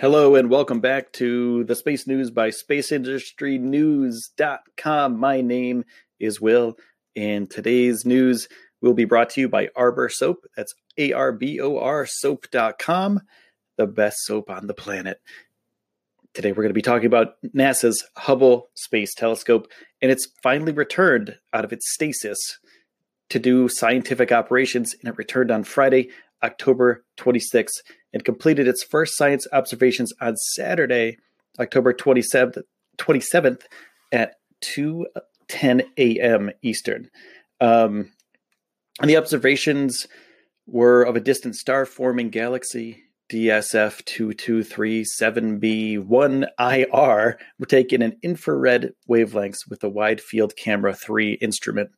Hello and welcome back to the Space News by SpaceIndustryNews.com. My name is Will, and today's news will be brought to you by Arbor Soap. That's A R B O R soap.com, the best soap on the planet. Today we're going to be talking about NASA's Hubble Space Telescope, and it's finally returned out of its stasis to do scientific operations, and it returned on Friday, October 26th and completed its first science observations on Saturday, October 27th, 27th at 2:10 a.m. Eastern. Um, and the observations were of a distant star-forming galaxy, DSF 2237b1IR, were taken in infrared wavelengths with a wide field camera 3 instrument.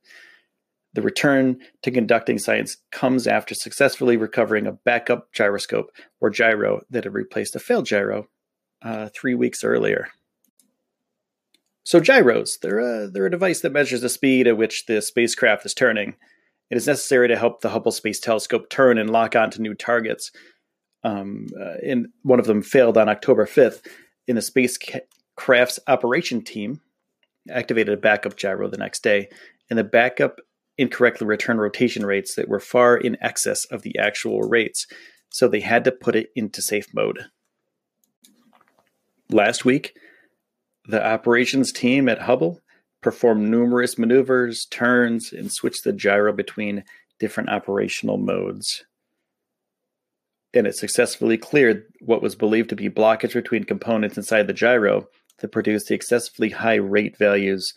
The return to conducting science comes after successfully recovering a backup gyroscope, or gyro, that had replaced a failed gyro uh, three weeks earlier. So, gyros, they're a, they're a device that measures the speed at which the spacecraft is turning. It is necessary to help the Hubble Space Telescope turn and lock onto new targets. Um, uh, and one of them failed on October 5th. In the spacecraft's operation team, activated a backup gyro the next day, and the backup incorrectly return rotation rates that were far in excess of the actual rates, so they had to put it into safe mode. Last week, the operations team at Hubble performed numerous maneuvers, turns, and switched the gyro between different operational modes. And it successfully cleared what was believed to be blockage between components inside the gyro that produced the excessively high rate values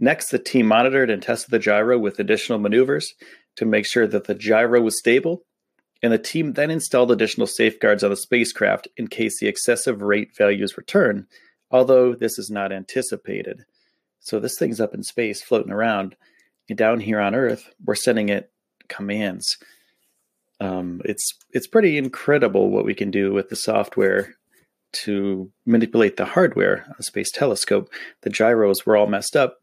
Next, the team monitored and tested the gyro with additional maneuvers to make sure that the gyro was stable, and the team then installed additional safeguards on the spacecraft in case the excessive rate values return, although this is not anticipated. So this thing's up in space floating around, and down here on Earth, we're sending it commands. Um, it's it's pretty incredible what we can do with the software to manipulate the hardware on a space telescope. The gyros were all messed up,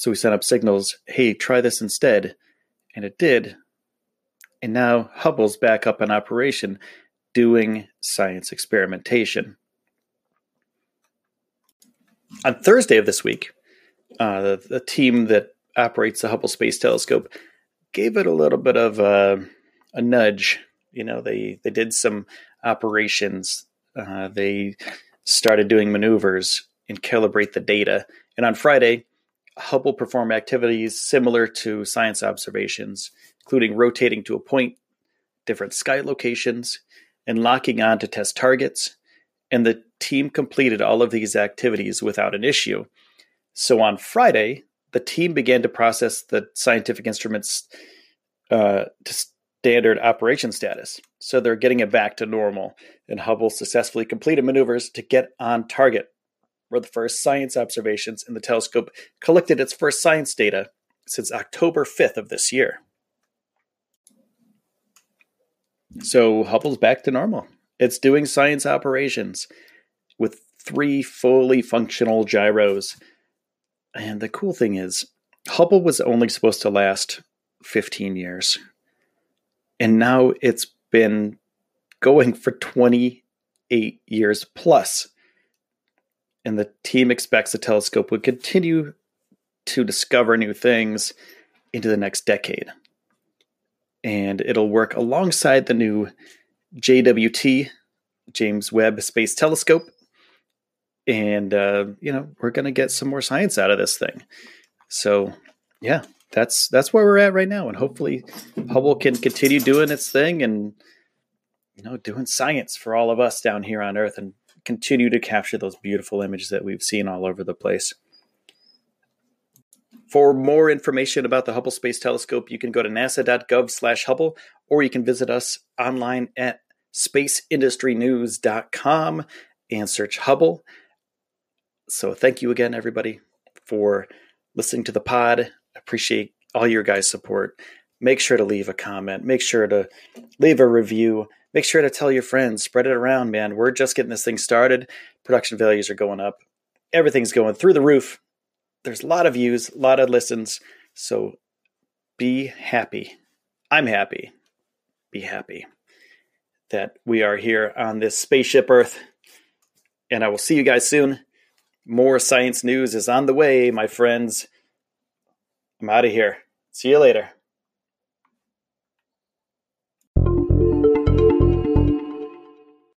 so we sent up signals, hey, try this instead. And it did. And now Hubble's back up in operation doing science experimentation. On Thursday of this week, uh, the, the, team that operates the Hubble Space Telescope gave it a little bit of a, a nudge. You know, they, they did some operations, uh, they started doing maneuvers and calibrate the data. And on Friday, Hubble perform activities similar to science observations, including rotating to a point, different sky locations, and locking on to test targets. And the team completed all of these activities without an issue. So on Friday, the team began to process the scientific instruments uh, to standard operation status. So they're getting it back to normal. And Hubble successfully completed maneuvers to get on target were the first science observations, and the telescope collected its first science data since October 5th of this year. So Hubble's back to normal. It's doing science operations with three fully functional gyros. And the cool thing is, Hubble was only supposed to last 15 years. And now it's been going for 28 years plus and the team expects the telescope would continue to discover new things into the next decade. And it'll work alongside the new JWT, James Webb Space Telescope. And, uh, you know, we're going to get some more science out of this thing. So, yeah, that's that's where we're at right now. And hopefully Hubble can continue doing its thing and, you know, doing science for all of us down here on Earth and continue to capture those beautiful images that we've seen all over the place. For more information about the Hubble Space Telescope, you can go to nasa.gov/hubble, or you can visit us online at spaceindustrynews.com and search Hubble. So, thank you again, everybody, for listening to the pod. Appreciate all your guys' support. Make sure to leave a comment. Make sure to leave a review. Make sure to tell your friends. Spread it around, man. We're just getting this thing started. Production values are going up. Everything's going through the roof there's a lot of views, a lot of listens. So be happy. I'm happy. Be happy that we are here on this spaceship Earth. And I will see you guys soon. More science news is on the way, my friends. I'm out of here. See you later.